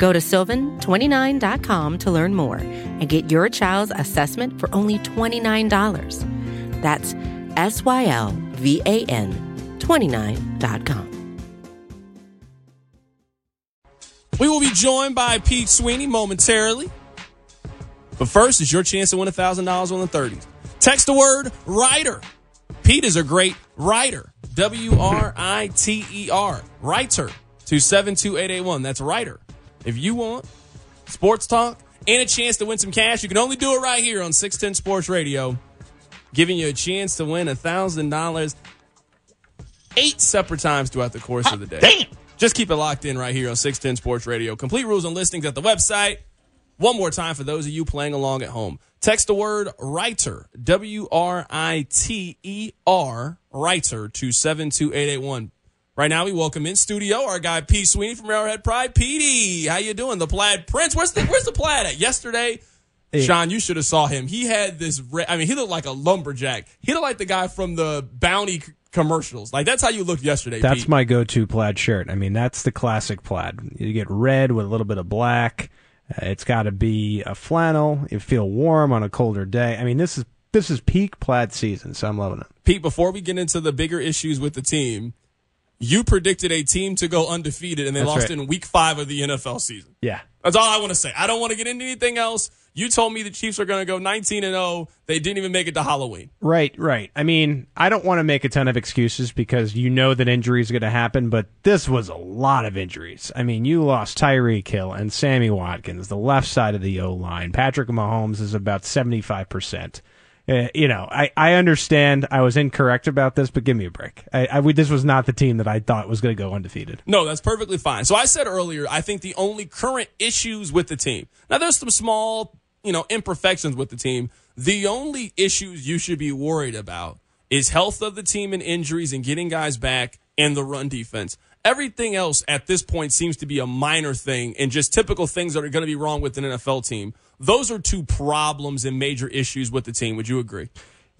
Go to sylvan29.com to learn more and get your child's assessment for only $29. That's S Y L V A N 29.com. We will be joined by Pete Sweeney momentarily. But first, it's your chance to win $1,000 on the 30s. Text the word writer. Pete is a great writer. W R I T E R. Writer to 72881. That's writer. If you want sports talk and a chance to win some cash, you can only do it right here on 610 Sports Radio, giving you a chance to win $1,000 eight separate times throughout the course of the day. Damn. Just keep it locked in right here on 610 Sports Radio. Complete rules and listings at the website. One more time for those of you playing along at home. Text the word writer, W R I T E R, writer to 72881. Right now, we welcome in studio our guy P. Sweeney from Arrowhead Pride. Petey, how you doing? The Plaid Prince. Where's the Where's the plaid at? Yesterday, Sean, you should have saw him. He had this. Re- I mean, he looked like a lumberjack. He looked like the guy from the Bounty c- commercials. Like that's how you looked yesterday. That's Pete. my go-to plaid shirt. I mean, that's the classic plaid. You get red with a little bit of black. Uh, it's got to be a flannel. You feel warm on a colder day. I mean, this is this is peak plaid season, so I'm loving it. Pete, before we get into the bigger issues with the team, you predicted a team to go undefeated and they That's lost right. in week five of the NFL season. Yeah. That's all I want to say. I don't want to get into anything else. You told me the Chiefs are going to go 19 and 0. They didn't even make it to Halloween. Right, right. I mean, I don't want to make a ton of excuses because you know that injuries are going to happen, but this was a lot of injuries. I mean, you lost Tyreek Hill and Sammy Watkins, the left side of the O line. Patrick Mahomes is about 75%. Uh, you know, I, I understand I was incorrect about this, but give me a break. I, I, this was not the team that I thought was going to go undefeated. No, that's perfectly fine. So I said earlier, I think the only current issues with the team. Now there's some small, you know, imperfections with the team. The only issues you should be worried about is health of the team and injuries and getting guys back and the run defense. Everything else at this point seems to be a minor thing and just typical things that are going to be wrong with an NFL team. Those are two problems and major issues with the team. Would you agree?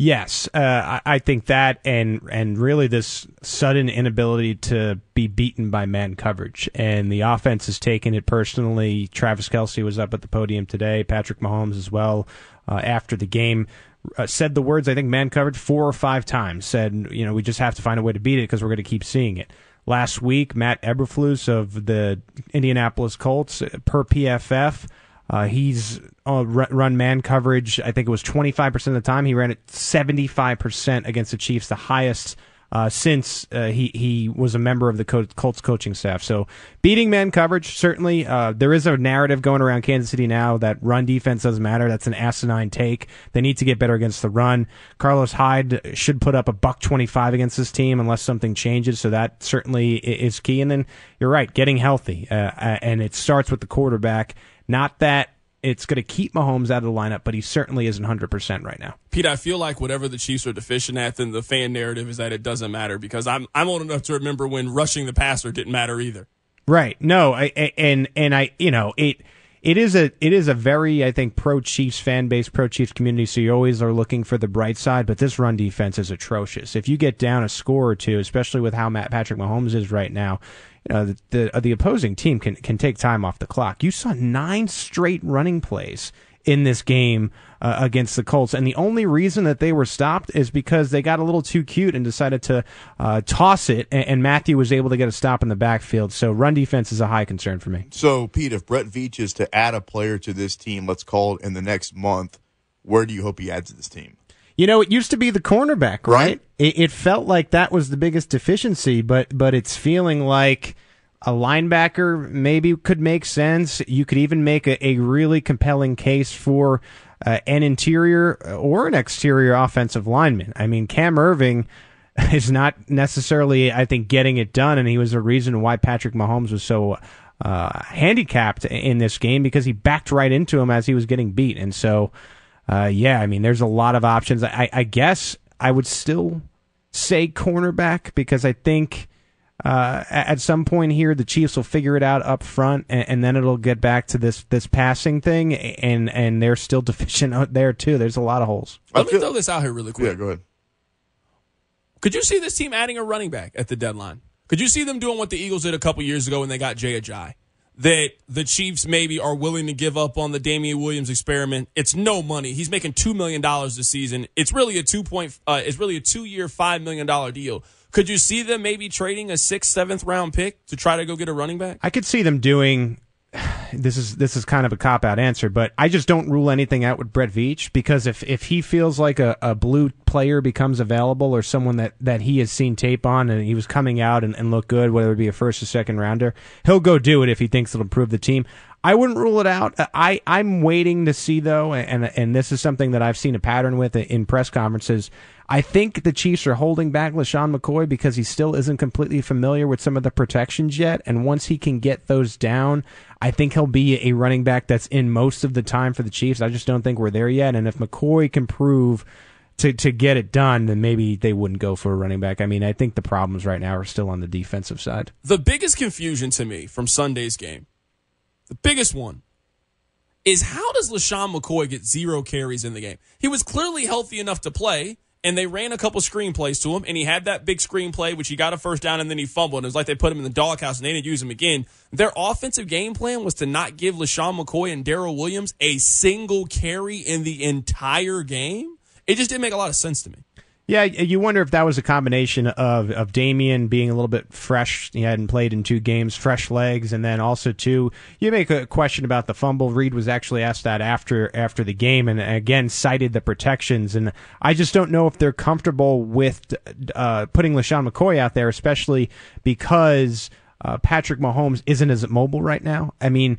Yes, uh, I, think that, and and really this sudden inability to be beaten by man coverage, and the offense has taken it personally. Travis Kelce was up at the podium today. Patrick Mahomes as well uh, after the game. Uh, said the words I think man coverage four or five times. Said you know we just have to find a way to beat it because we're going to keep seeing it. Last week, Matt Eberflus of the Indianapolis Colts per PFF uh, he's uh, run man coverage. I think it was 25% of the time. He ran it 75% against the Chiefs, the highest uh, since uh, he he was a member of the Co- Colts coaching staff. So beating man coverage certainly. Uh, there is a narrative going around Kansas City now that run defense doesn't matter. That's an asinine take. They need to get better against the run. Carlos Hyde should put up a buck 25 against this team unless something changes. So that certainly is key. And then you're right, getting healthy, uh, uh, and it starts with the quarterback. Not that it's going to keep Mahomes out of the lineup, but he certainly isn't 100% right now. Pete, I feel like whatever the Chiefs are deficient at, then the fan narrative is that it doesn't matter because I'm I'm old enough to remember when rushing the passer didn't matter either. Right. No, I, and and I, you know, it it is a it is a very I think pro Chiefs fan base, pro Chiefs community. So you always are looking for the bright side, but this run defense is atrocious. If you get down a score or two, especially with how Matt Patrick Mahomes is right now, know, the the, the opposing team can can take time off the clock. You saw nine straight running plays in this game uh, against the Colts, and the only reason that they were stopped is because they got a little too cute and decided to uh, toss it, and, and Mathieu was able to get a stop in the backfield. So run defense is a high concern for me. So, Pete, if Brett Veach is to add a player to this team, let's call it in the next month, where do you hope he adds to this team? You know, it used to be the cornerback, right? Right. It, it felt like that was the biggest deficiency, but but it's feeling like a linebacker maybe could make sense. You could even make a, a really compelling case for uh, an interior or an exterior offensive lineman. I mean, Cam Erving is not necessarily, I think, getting it done, and he was a reason why Patrick Mahomes was so uh, handicapped in this game because he backed right into him as he was getting beat. And so, uh, yeah, I mean, there's a lot of options. I, I guess I would still say cornerback because I think uh, at some point here the Chiefs will figure it out up front, and, and, then it'll get back to this this passing thing, and and they're still deficient out there too. There's a lot of holes. Let me throw this out here really quick. Yeah, go ahead. Could you see this team adding a running back at the deadline? Could you see them doing what the Eagles did a couple years ago when they got Jay Ajayi? That the Chiefs maybe are willing to give up on the Damien Williams experiment. It's no money. He's making two million dollars this season. It's really a two point. Uh, it's really a two year, five million dollar deal. Could you see them maybe trading a sixth, seventh round pick to try to go get a running back? I could see them doing this is this is kind of a cop out answer, but I just don't rule anything out with Brett Veach because if if he feels like a, a blue player becomes available or someone that, that he has seen tape on and he was coming out and, and look good, whether it be a first or second rounder, he'll go do it if he thinks it'll improve the team. I wouldn't rule it out. I, I'm waiting to see though, and and this is something that I've seen a pattern with in press conferences. I think the Chiefs are holding back LeSean McCoy because he still isn't completely familiar with some of the protections yet. And once he can get those down, I think he'll be a running back that's in most of the time for the Chiefs. I just don't think we're there yet. And if McCoy can prove to, to get it done, then maybe they wouldn't go for a running back. I mean, I think the problems right now are still on the defensive side. The biggest confusion to me from Sunday's game the biggest one is how does LeSean McCoy get zero carries in the game? He was clearly healthy enough to play, and they ran a couple screenplays to him, and he had that big screenplay, which he got a first down, and then he fumbled. And it was like they put him in the doghouse and they didn't use him again. Their offensive game plan was to not give LeSean McCoy and Darrel Williams a single carry in the entire game. It just didn't make a lot of sense to me. Yeah, you wonder if that was a combination of of Damien being a little bit fresh. He hadn't played in two games, fresh legs, and then also too. You make a question about the fumble. Reid was actually asked that after after the game, and again cited the protections. And I just don't know if they're comfortable with uh, putting LeSean McCoy out there, especially because uh, Patrick Mahomes isn't as mobile right now. I mean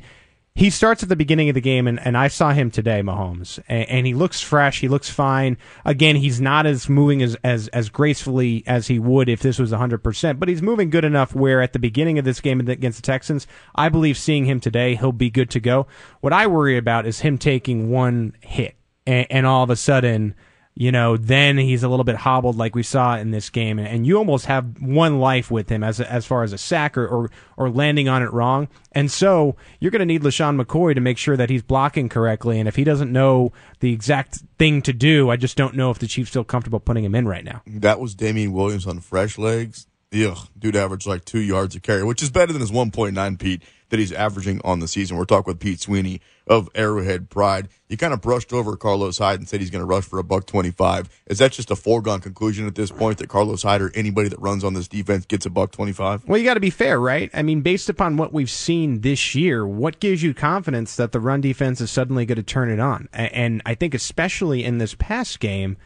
he starts at the beginning of the game, and, and I saw him today, Mahomes, and, and, he looks fresh. He looks fine. Again, he's not as moving as, as, as gracefully as he would if this was 100%, but he's moving good enough where at the beginning of this game against the Texans, I believe seeing him today, he'll be good to go. What I worry about is him taking one hit, and, and all of a sudden – you know, then he's a little bit hobbled like we saw in this game, and, and you almost have one life with him as as far as a sack or, or, or landing on it wrong. And so you're going to need LeSean McCoy to make sure that he's blocking correctly. And if he doesn't know the exact thing to do, I just don't know if the Chiefs feel comfortable putting him in right now. That was Damien Williams on fresh legs. Ugh, dude averaged like two yards a carry, which is better than his 1.9 Pete that he's averaging on the season. We're talking with Pete Sweeney of Arrowhead Pride. You kind of brushed over Carlos Hyde and said he's going to rush for a buck 25. Is that just a foregone conclusion at this point that Carlos Hyde or anybody that runs on this defense gets a buck 25? Well, you got to be fair, right? I mean, based upon what we've seen this year, what gives you confidence that the run defense is suddenly going to turn it on? And I think especially in this past game,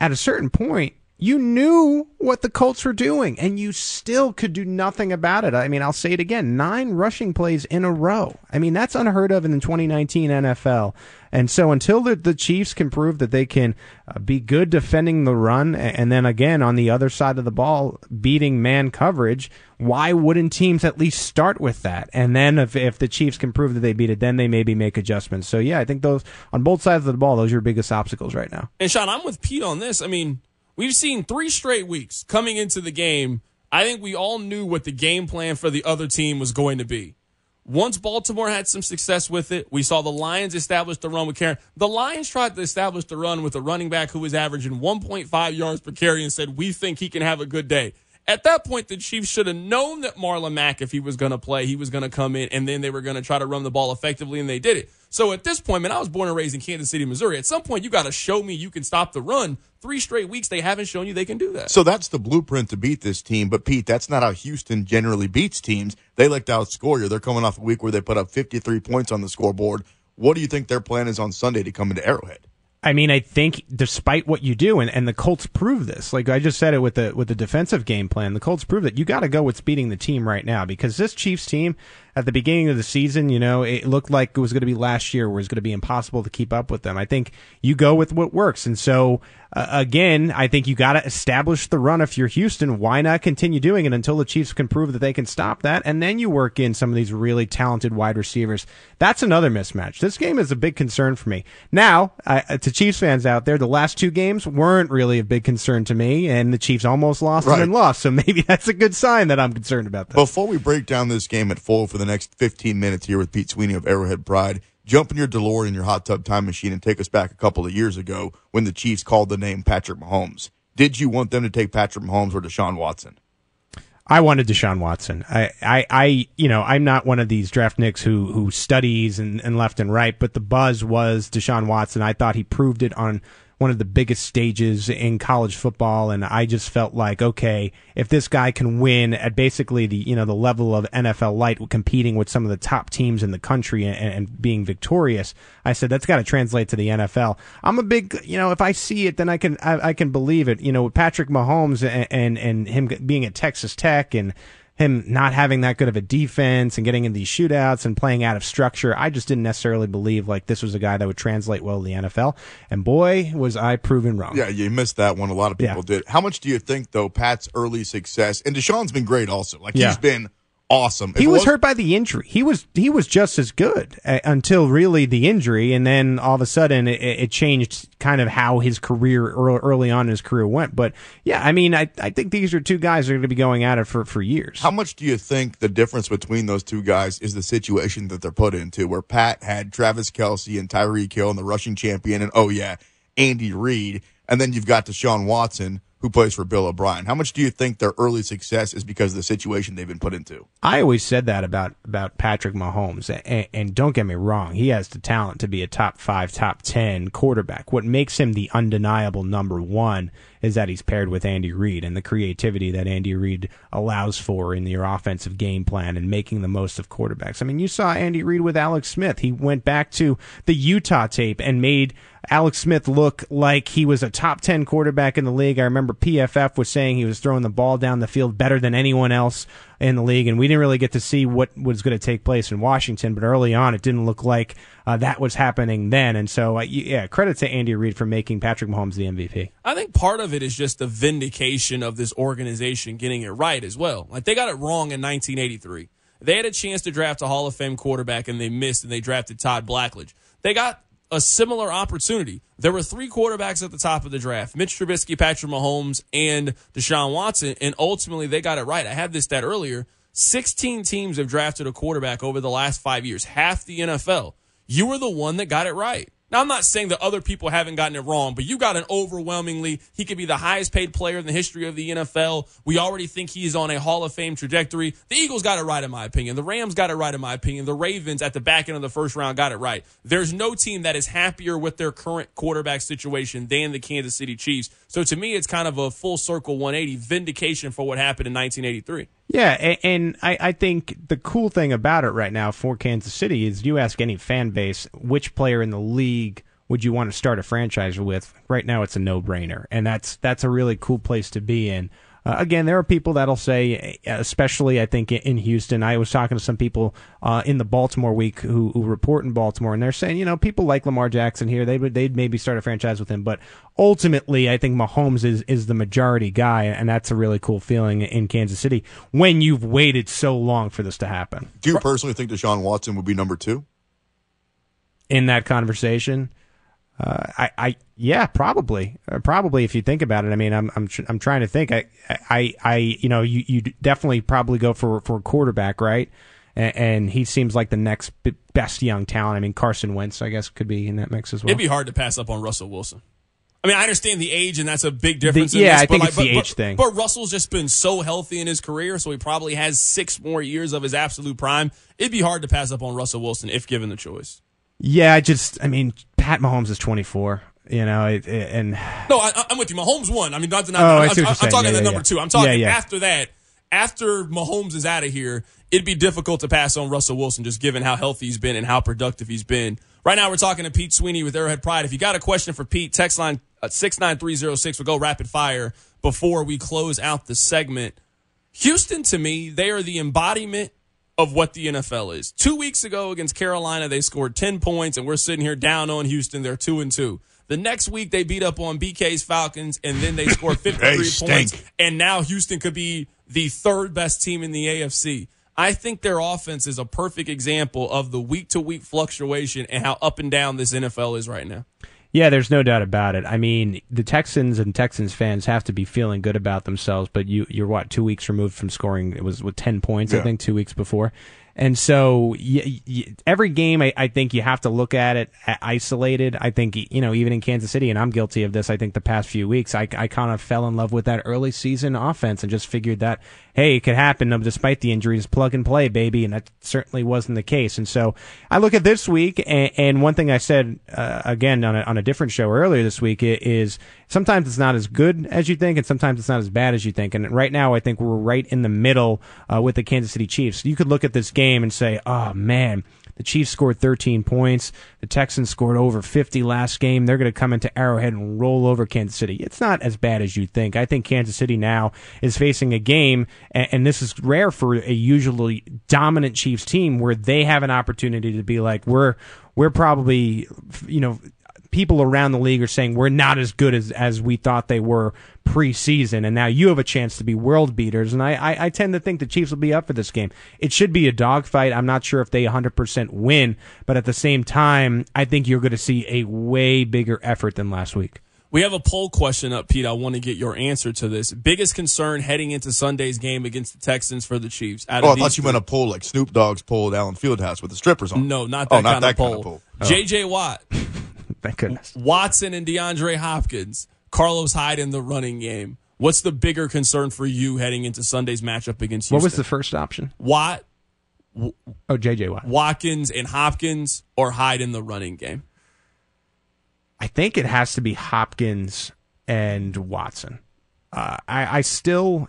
at a certain point, you knew what the Colts were doing, and you still could do nothing about it. I mean, I'll say it again nine rushing plays in a row. I mean, that's unheard of in the 2019 NFL. And so until the, the Chiefs can prove that they can uh, be good defending the run, and then again on the other side of the ball, beating man coverage, why wouldn't teams at least start with that? And then if, if the Chiefs can prove that they beat it, then they maybe make adjustments. So yeah, I think those on both sides of the ball, those are your biggest obstacles right now. And Sean, I'm with Pete on this. I mean, We've seen three straight weeks coming into the game. I think we all knew what the game plan for the other team was going to be. Once Baltimore had some success with it, we saw the Lions establish the run with Kerryon. The Lions tried to establish the run with a running back who was averaging 1.5 yards per carry and said, We think he can have a good day. At that point, the Chiefs should have known that Marlon Mack, if he was going to play, he was going to come in and then they were going to try to run the ball effectively, and they did it. So at this point, man, I was born and raised in Kansas City, Missouri. At some point, you got to show me you can stop the run. Three straight weeks, they haven't shown you they can do that. So that's the blueprint to beat this team. But Pete, that's not how Houston generally beats teams. They like to outscore you. They're coming off a week where they put up 53 points on the scoreboard. What do you think their plan is on Sunday to come into Arrowhead? I mean, I think despite what you do, and, and the Colts prove this. Like I just said it with the with the defensive game plan, the Colts prove that you got to go with beating the team right now because this Chiefs team, at the beginning of the season, you know, it looked like it was going to be last year where it's going to be impossible to keep up with them. I think you go with what works. And so, uh, again, I think you got to establish the run if you're Houston. Why not continue doing it until the Chiefs can prove that they can stop that? And then you work in some of these really talented wide receivers. That's another mismatch. This game is a big concern for me. Now, uh, to Chiefs fans out there, the last two games weren't really a big concern to me, and the Chiefs almost lost right. and lost. So maybe that's a good sign that I'm concerned about that. Before we break down this game at full for the next 15 minutes here with Pete Sweeney of Arrowhead Pride, jump in your DeLorean, your hot tub time machine, and take us back a couple of years ago when the Chiefs called the name Patrick Mahomes. Did you want them to take Patrick Mahomes or Deshaun Watson? I wanted Deshaun Watson. I, I, I, you know, I'm not one of these draftniks who who studies and, and left and right, but the buzz was Deshaun Watson. I thought he proved it on one of the biggest stages in college football and I just felt like okay if this guy can win at basically the you know the level of NFL light competing with some of the top teams in the country and, and being victorious I said that's got to translate to the NFL I'm a big you know if I see it then I can I, I can believe it. You know with Patrick Mahomes and, and and him being at Texas Tech and him not having that good of a defense and getting in these shootouts and playing out of structure. I just didn't necessarily believe like this was a guy that would translate well to the NFL. And boy, was I proven wrong. Yeah, you missed that one. A lot of people yeah. did. How much do you think though Pat's early success and Deshaun's been great also. Like yeah. he's been awesome. he was, was, hurt by the injury. He was he was just as good uh, until really the injury, and then all of a sudden it, it changed kind of how his career early, early on in his career went. But yeah, I mean, I I think these are two guys that are going to be going at it for for years. How much do you think the difference between those two guys is the situation that they're put into, where Pat had Travis Kelce and Tyreek Hill and the rushing champion, and oh yeah, Andy Reid, and then you've got Deshaun Watson who plays for Bill O'Brien. How much do you think their early success is because of the situation they've been put into? I always said that about about Patrick Mahomes, and, and, don't get me wrong, he has the talent to be a top five, top ten quarterback. What makes him the undeniable number one is that he's paired with Andy Reid and the creativity that Andy Reid allows for in your offensive game plan and making the most of quarterbacks. I mean, you saw Andy Reid with Alex Smith. He went back to the Utah tape and made Alex Smith look like he was a top 10 quarterback in the league. I remember PFF was saying he was throwing the ball down the field better than anyone else in the league, and we didn't really get to see what was going to take place in Washington, but early on it didn't look like uh, that was happening then. And so, uh, yeah, credit to Andy Reid for making Patrick Mahomes the MVP. I think part of it is just the vindication of this organization getting it right as well. Like they got it wrong in 1983. They had a chance to draft a Hall of Fame quarterback and they missed and they drafted Todd Blackledge. They got a similar opportunity. There were three quarterbacks at the top of the draft Mitch Trubisky, Patrick Mahomes, and Deshaun Watson, and ultimately they got it right. I had this stat earlier. 16 teams have drafted a quarterback over the last five years, half the NFL. You were the one that got it right. Now, I'm not saying that other people haven't gotten it wrong, but you got an overwhelmingly, he could be the highest paid player in the history of the NFL. We already think he's on a Hall of Fame trajectory. The Eagles got it right, in my opinion. The Rams got it right, in my opinion. The Ravens at the back end of the first round got it right. There's no team that is happier with their current quarterback situation than the Kansas City Chiefs. So to me, it's kind of a full circle 180 vindication for what happened in 1983. Yeah, and I, I think the cool thing about it right now for Kansas City is you ask any fan base which player in the league would you want to start a franchise with? Right now, it's a no-brainer, and that's that's a really cool place to be in. Uh, again, there are people that'll say, especially I think in Houston. I was talking to some people uh, in the Baltimore week who, who, report in Baltimore, and they're saying, you know, people like Lamar Jackson here. They would they'd maybe start a franchise with him, but ultimately, I think Mahomes is is the majority guy, and that's a really cool feeling in Kansas City when you've waited so long for this to happen. Do you personally think Deshaun Watson would be number two in that conversation? Uh, I, I, yeah, probably, uh, probably. If you think about it, I mean, I'm, I'm, tr- I'm trying to think. I, I, I, you know, you, you definitely probably go for for a quarterback, right? And, and he seems like the next b- best young talent. I mean, Carson Wentz, I guess, could be in that mix as well. It'd be hard to pass up on Russell Wilson. I mean, I understand the age, and that's a big difference. The, yeah, this, I think like, it's but, the age but, thing. But Russell's just been so healthy in his career, so he probably has six more years of his absolute prime. It'd be hard to pass up on Russell Wilson if given the choice. Yeah, I just, I mean, Pat Mahomes is 24. You know, it, it, and no, I, am with you. Mahomes won. I mean, not, not, oh, I'm, I am talking yeah, the yeah, number yeah. two. I'm talking after that. After Mahomes is out of here, it'd be difficult to pass on Russell Wilson, just given how healthy he's been and how productive he's been. Right now, we're talking to Pete Sweeney with Arrowhead Pride. If you got a question for Pete, text line uh, six nine three zero six. We'll go rapid fire before we close out the segment. Houston, to me, they are the embodiment of what the NFL is. Two weeks ago against Carolina, they scored 10 points, and we're sitting here down on Houston. They're 2 and 2. The next week, they beat up on BK's Falcons, and then they scored 53 points. And now Houston could be the third best team in the AFC. I think their offense is a perfect example of the week to week fluctuation and how up and down this NFL is right now. Yeah, there's no doubt about it. I mean, the Texans and Texans fans have to be feeling good about themselves, but you you're what two weeks removed from scoring. It was with ten points, yeah. I think, two weeks before. And so y- y- every game, I, I, think you have to look at it uh, isolated. I think, you know, even in Kansas City, and I'm guilty of this, I think the past few weeks, I, I kind of fell in love with that early season offense and just figured that, hey, it could happen despite the injuries, plug and play, baby. And that certainly wasn't the case. And so I look at this week, and, and one thing I said, uh, again, on a, on a different show earlier this week is sometimes it's not as good as you think, and sometimes it's not as bad as you think. And right now, I think we're right in the middle uh, with the Kansas City Chiefs. You could look at this game and say, oh man, the Chiefs scored 13 points. The Texans scored over 50 last game. They're going to come into Arrowhead and roll over Kansas City. It's not as bad as you think. I think Kansas City now is facing a game, and, this is rare for a usually dominant Chiefs team where they have an opportunity to be like, we're we're probably, you know, people around the league are saying we're not as good as, as we thought they were preseason, and now you have a chance to be world beaters. And I, I, I tend to think the Chiefs will be up for this game. It should be a dogfight. I'm not sure if they 100% win, but at the same time, I think you're going to see a way bigger effort than last week. We have a poll question up, Pete. I want to get your answer to this. Biggest concern heading into Sunday's game against the Texans for the Chiefs. oh, I thought you meant a poll like Snoop Dogg's poll at Allen Fieldhouse with the strippers on. No, not oh, that, oh, not kind, that of kind of poll. Oh. J.J. Watt. Thank goodness. Watson and DeAndre Hopkins, Carlos Hyde in the running game. What's the bigger concern for you heading into Sunday's matchup against Houston? What was the first option? Watt. oh, JJ Watt. Watkins and Hopkins or Hyde in the running game? I think it has to be Hopkins and Watson. Uh, I, I still,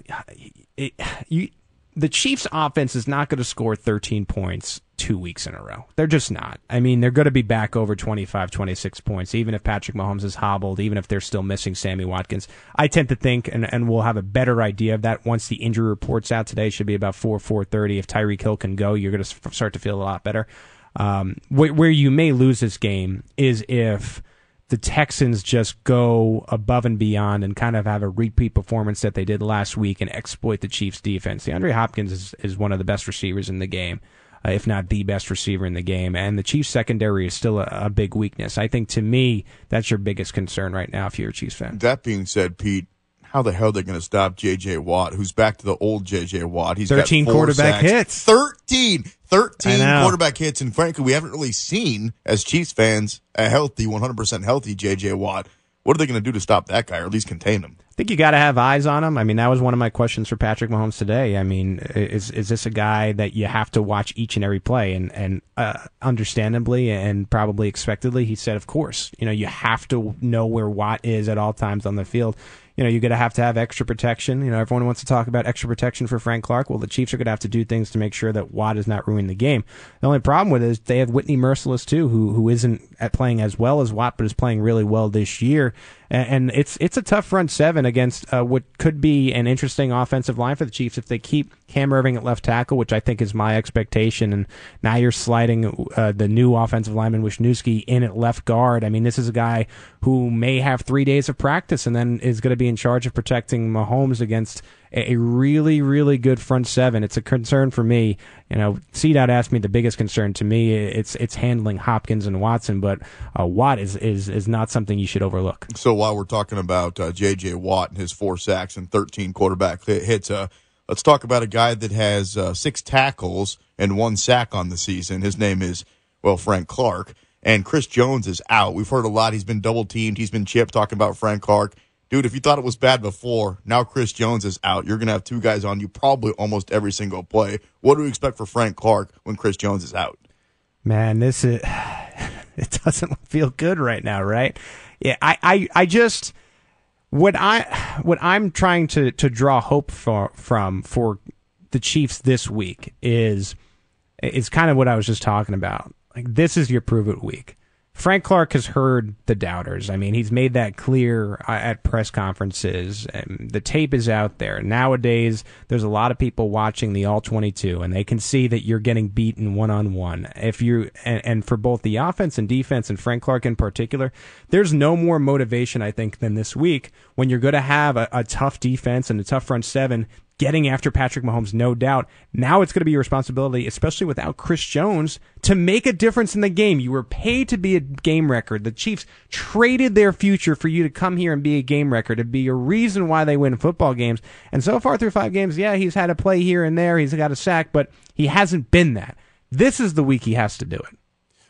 it, you, the Chiefs' offense is not going to score 13 points two weeks in a row. They're just not. I mean, they're going to be back over 25, 26 points, even if Patrick Mahomes is hobbled, even if they're still missing Sammy Watkins. I tend to think, and, and we'll have a better idea of that once the injury reports out today. Should be about 4, 4.30. If Tyreek Hill can go, you're going to start to feel a lot better. Um, wh- where you may lose this game is if the Texans just go above and beyond and kind of have a repeat performance that they did last week and exploit the Chiefs defense. DeAndre Hopkins is, is one of the best receivers in the game. Uh, if not the best receiver in the game. And the Chiefs secondary is still a, a, big weakness. I think to me, that's your biggest concern right now if you're a Chiefs fan. That being said, Pete, how the hell are they going to stop J.J. Watt, who's back to the old J.J. Watt? He's 13 quarterback sacks. hits. 13. 13 quarterback hits. And frankly, we haven't really seen, as Chiefs fans, a healthy, 100% healthy J.J. Watt. What are they going to do to stop that guy or at least contain him? I think you got to have eyes on him. I mean, that was one of my questions for Patrick Mahomes today. I mean, is is this a guy that you have to watch each and every play? And and uh, understandably and probably expectedly, he said, of course. You know, you have to know where Watt is at all times on the field you know, you're going to have to have extra protection. You know, everyone wants to talk about extra protection for Frank Clark. Well, the Chiefs are going to have to do things to make sure that Watt is not ruining the game. The only problem with it is they have Whitney Mercilus too, who who isn't playing as well as Watt, but is playing really well this year. And, it's it's a tough front seven against uh, what could be an interesting offensive line for the Chiefs if they keep Cam Erving at left tackle, which I think is my expectation. And now you're sliding uh, the new offensive lineman Wisniewski in at left guard. I mean, this is a guy who may have three days of practice and then is going to be in charge of protecting Mahomes against a really, really good front seven. It's a concern for me. You know, CDOT asked me the biggest concern to me. It's it's handling Hopkins and Watson, but uh, Watt is, is is not something you should overlook. So while we're talking about uh, J.J. Watt and his four sacks and 13 quarterback hits, uh, let's talk about a guy that has uh, six tackles and one sack on the season. His name is well Frank Clark. And Chris Jones is out. We've heard a lot. He's been double teamed. He's been chipped talking about Frank Clark dude, if you thought it was bad before, now Chris Jones is out. You're going to have two guys on you probably almost every single play. What do we expect for Frank Clark when Chris Jones is out? Man, this is, it doesn't feel good right now, right? Yeah, I, I, I just what I what I'm trying to to draw hope for from for the Chiefs this week is is kind of what I was just talking about. Like this is your prove it week Frank Clark has heard the doubters. I mean, he's made that clear uh, at press conferences. The tape is out there. Nowadays, there's a lot of people watching the All 22, and they can see that you're getting beaten one on one. If you and, and for both the offense and defense, and Frank Clark in particular, there's no more motivation, I think, than this week when you're going to have a, a tough defense and a tough front seven getting after Patrick Mahomes, no doubt. Now it's going to be your responsibility, especially without Chris Jones, to make a difference in the game. You were paid to be a game wrecker. The Chiefs traded their future for you to come here and be a game wrecker, to be a reason why they win football games. And so far through five games, yeah, he's had a play here and there. He's got a sack, but he hasn't been that. This is the week he has to do it.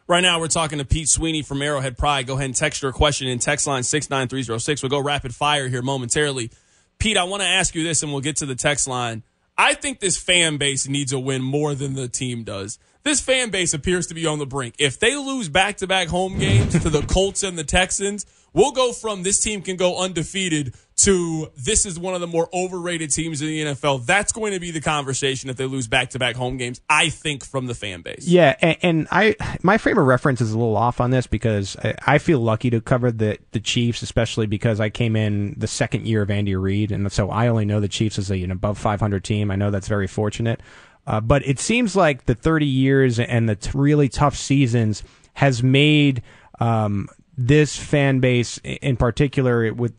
Right now, we're talking to Pete Sweeney from Arrowhead Pride. Go ahead and text your question in text line 69306. We'll go rapid fire here momentarily. Pete, I want to ask you this, and we'll get to the text line. I think this fan base needs a win more than the team does. This fan base appears to be on the brink. If they lose back to back home games to the Colts and the Texans, we'll go from this team can go undefeated to this is one of the more overrated teams in the NFL. That's going to be the conversation if they lose back to back home games, I think, from the fan base. Yeah, and, and, I my frame of reference is a little off on this because I, I, feel lucky to cover the the Chiefs, especially because I came in the second year of Andy Reid, and so I only know the Chiefs as a, an above 500 team. I know that's very fortunate. Uh, but it seems like the 30 years and the t- really tough seasons has made um, this fan base in particular with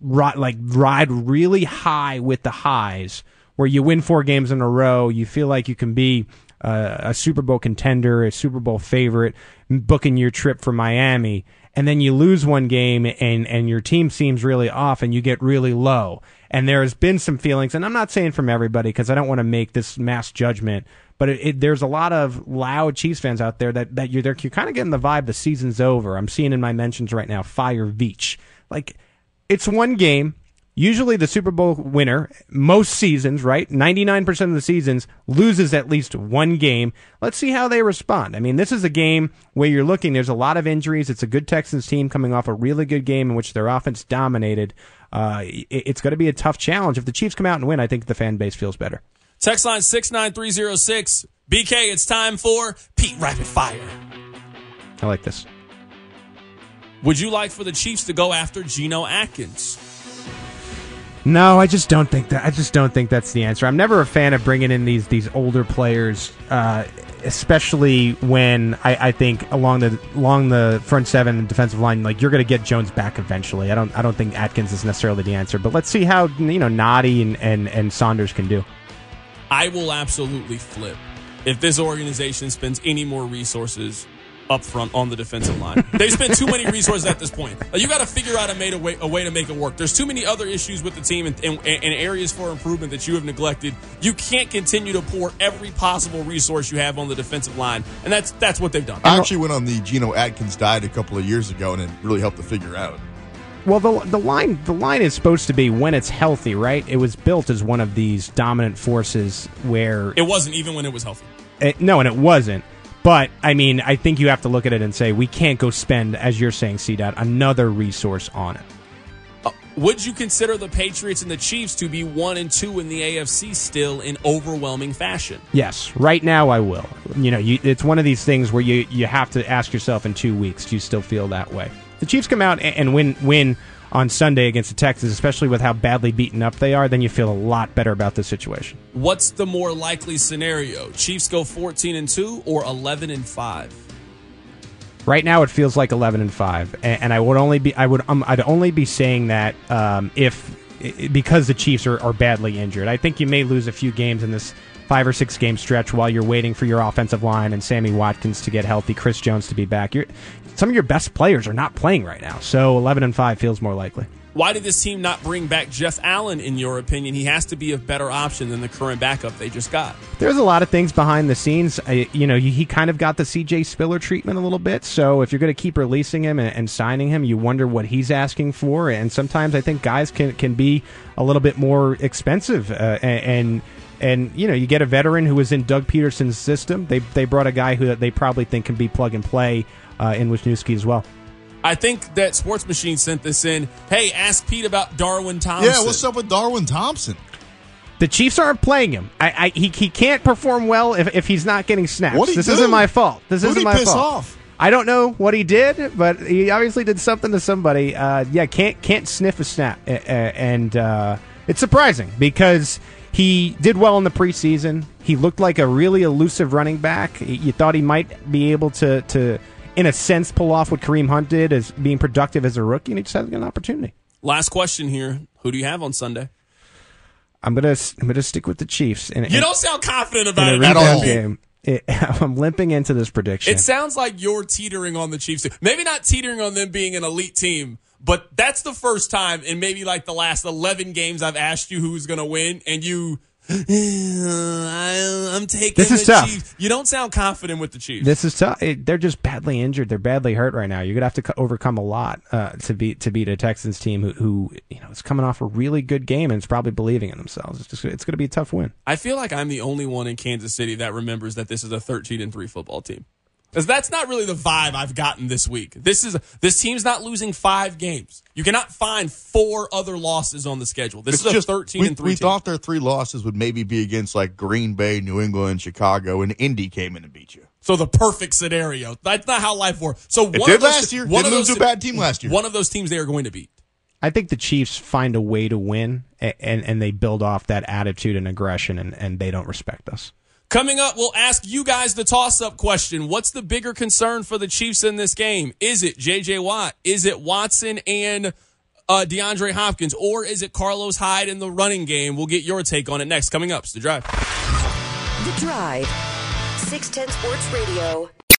ride, like ride really high with the highs where you win four games in a row you feel like you can be uh, a super bowl contender a super bowl favorite booking your trip for miami and then you lose one game and and your team seems really off and you get really low and there's been some feelings and i'm not saying from everybody because i don't want to make this mass judgment but it, it, there's a lot of loud Chiefs fans out there that, that you're, you're kind of getting the vibe the season's over. I'm seeing in my mentions right now, fire Veach. Like, it's one game. Usually the Super Bowl winner, most seasons, right? 99% of the seasons loses at least one game. Let's see how they respond. I mean, this is a game where you're looking, there's a lot of injuries. It's a good Texans team coming off a really good game in which their offense dominated. Uh, it, it's going to be a tough challenge. If the Chiefs come out and win, I think the fan base feels better. Text line 69306. BK, it's time for Pete Rapid Fire. I like this. Would you like for the Chiefs to go after Geno Atkins? No, I just don't think that. I just don't think that's the answer. I'm never a fan of bringing in these these older players, uh, especially when I, I, think along the along the front seven and defensive line, like you're going to get Jones back eventually. I don't I don't think Atkins is necessarily the answer, but let's see how you know Nnadi and, and, and Saunders can do. I will absolutely flip if this organization spends any more resources up front on the defensive line. they spend too many resources at this point. you got to figure out a, made a, way, a way to make it work. There's too many other issues with the team and, and, and, areas for improvement that you have neglected. You can't continue to pour every possible resource you have on the defensive line, and that's that's what they've done. I actually went on the Geno Atkins diet a couple of years ago, and it really helped to figure out. Well, the the line the line is supposed to be when it's healthy, right? It was built as one of these dominant forces where it wasn't even when it was healthy. It, no, and it wasn't. But I mean, I think you have to look at it and say we can't go spend, as you're saying, CDOT, another resource on it. Uh, would you consider the Patriots and the Chiefs to be one and two in the AFC still in overwhelming fashion? Yes, right now I will. You know, you, it's one of these things where you you have to ask yourself in two weeks, do you still feel that way? the Chiefs come out and win win on Sunday against the Texans, especially with how badly beaten up they are, then you feel a lot better about the situation. What's the more likely scenario? Chiefs go 14 and 2 or 11 and 5? Right now, it feels like 11 and 5, and, I would only be I would um, I'd only be saying that um, if because the Chiefs are, are badly injured. I think you may lose a few games in this five or six game stretch while you're waiting for your offensive line and Sammy Watkins to get healthy, Chris Jones to be back. You're, some of your best players are not playing right now, so 11 and 5 feels more likely. Why did this team not bring back Jeff Allen, in your opinion? He has to be a better option than the current backup they just got. There's a lot of things behind the scenes. I, you know, he kind of got the CJ Spiller treatment a little bit. So if you're going to keep releasing him and, and, signing him, you wonder what he's asking for. And sometimes I think guys can, can be a little bit more expensive. Uh, and, and and you know you get a veteran who was in Doug Pederson's system. They they brought a guy who they probably think can be plug and play uh, in Wisniewski as well. I think that Sports Machine sent this in. Hey, ask Pete about Darwin Thompson. Yeah, what's up with Darwin Thompson? The Chiefs aren't playing him. I, I he, he can't perform well if, if he's not getting snaps. What this do? isn't my fault. This Who'd isn't my piss fault. Off? I don't know what he did, but he obviously did something to somebody. Uh, yeah, can't can't sniff a snap, uh, and uh, it's surprising because he did well in the preseason. He looked like a really elusive running back. You thought he might be able to to in a sense pull off what Kareem Hunt did as being productive as a rookie, and he just hasn't got an opportunity. Last question here: Who do you have on Sunday? I'm gonna I'm gonna stick with the Chiefs. You don't sound confident about it at all. Game. It, I'm limping into this prediction. It sounds like you're teetering on the Chiefs. Maybe not teetering on them being an elite team, but that's the first time in maybe like the last 11 games I've asked you who's going to win, and you I, am taking this is the tough. Chiefs. You don't sound confident with the Chiefs. This is tough. It, they're just badly injured. They're badly hurt right now. You're gonna have to overcome a lot uh, to beat to beat a Texans team who, who you know is coming off a really good game and is probably believing in themselves. It's just it's gonna be a tough win. I feel like I'm the only one in Kansas City that remembers that this is a 13 and three football team. Because that's not really the vibe I've gotten this week. This is this team's not losing five games. You cannot find four other losses on the schedule. This it's is a just, thirteen we, and three. We team. thought their three losses would maybe be against like Green Bay, New England, Chicago, and Indy came in and beat you. So the perfect scenario. That's not how life works. So one it of did those, last year. One Didn't of lose those, to a bad team last year. One of those teams they are going to beat. I think the Chiefs find a way to win, and and, and they build off that attitude and aggression, and, and they don't respect us. Coming up, we'll ask you guys the toss up question. What's the bigger concern for the Chiefs in this game? Is it JJ Watt? Is it Watson and uh, DeAndre Hopkins? Or is it Carlos Hyde in the running game? We'll get your take on it next. Coming up, it's The Drive. The Drive. 610 Sports Radio.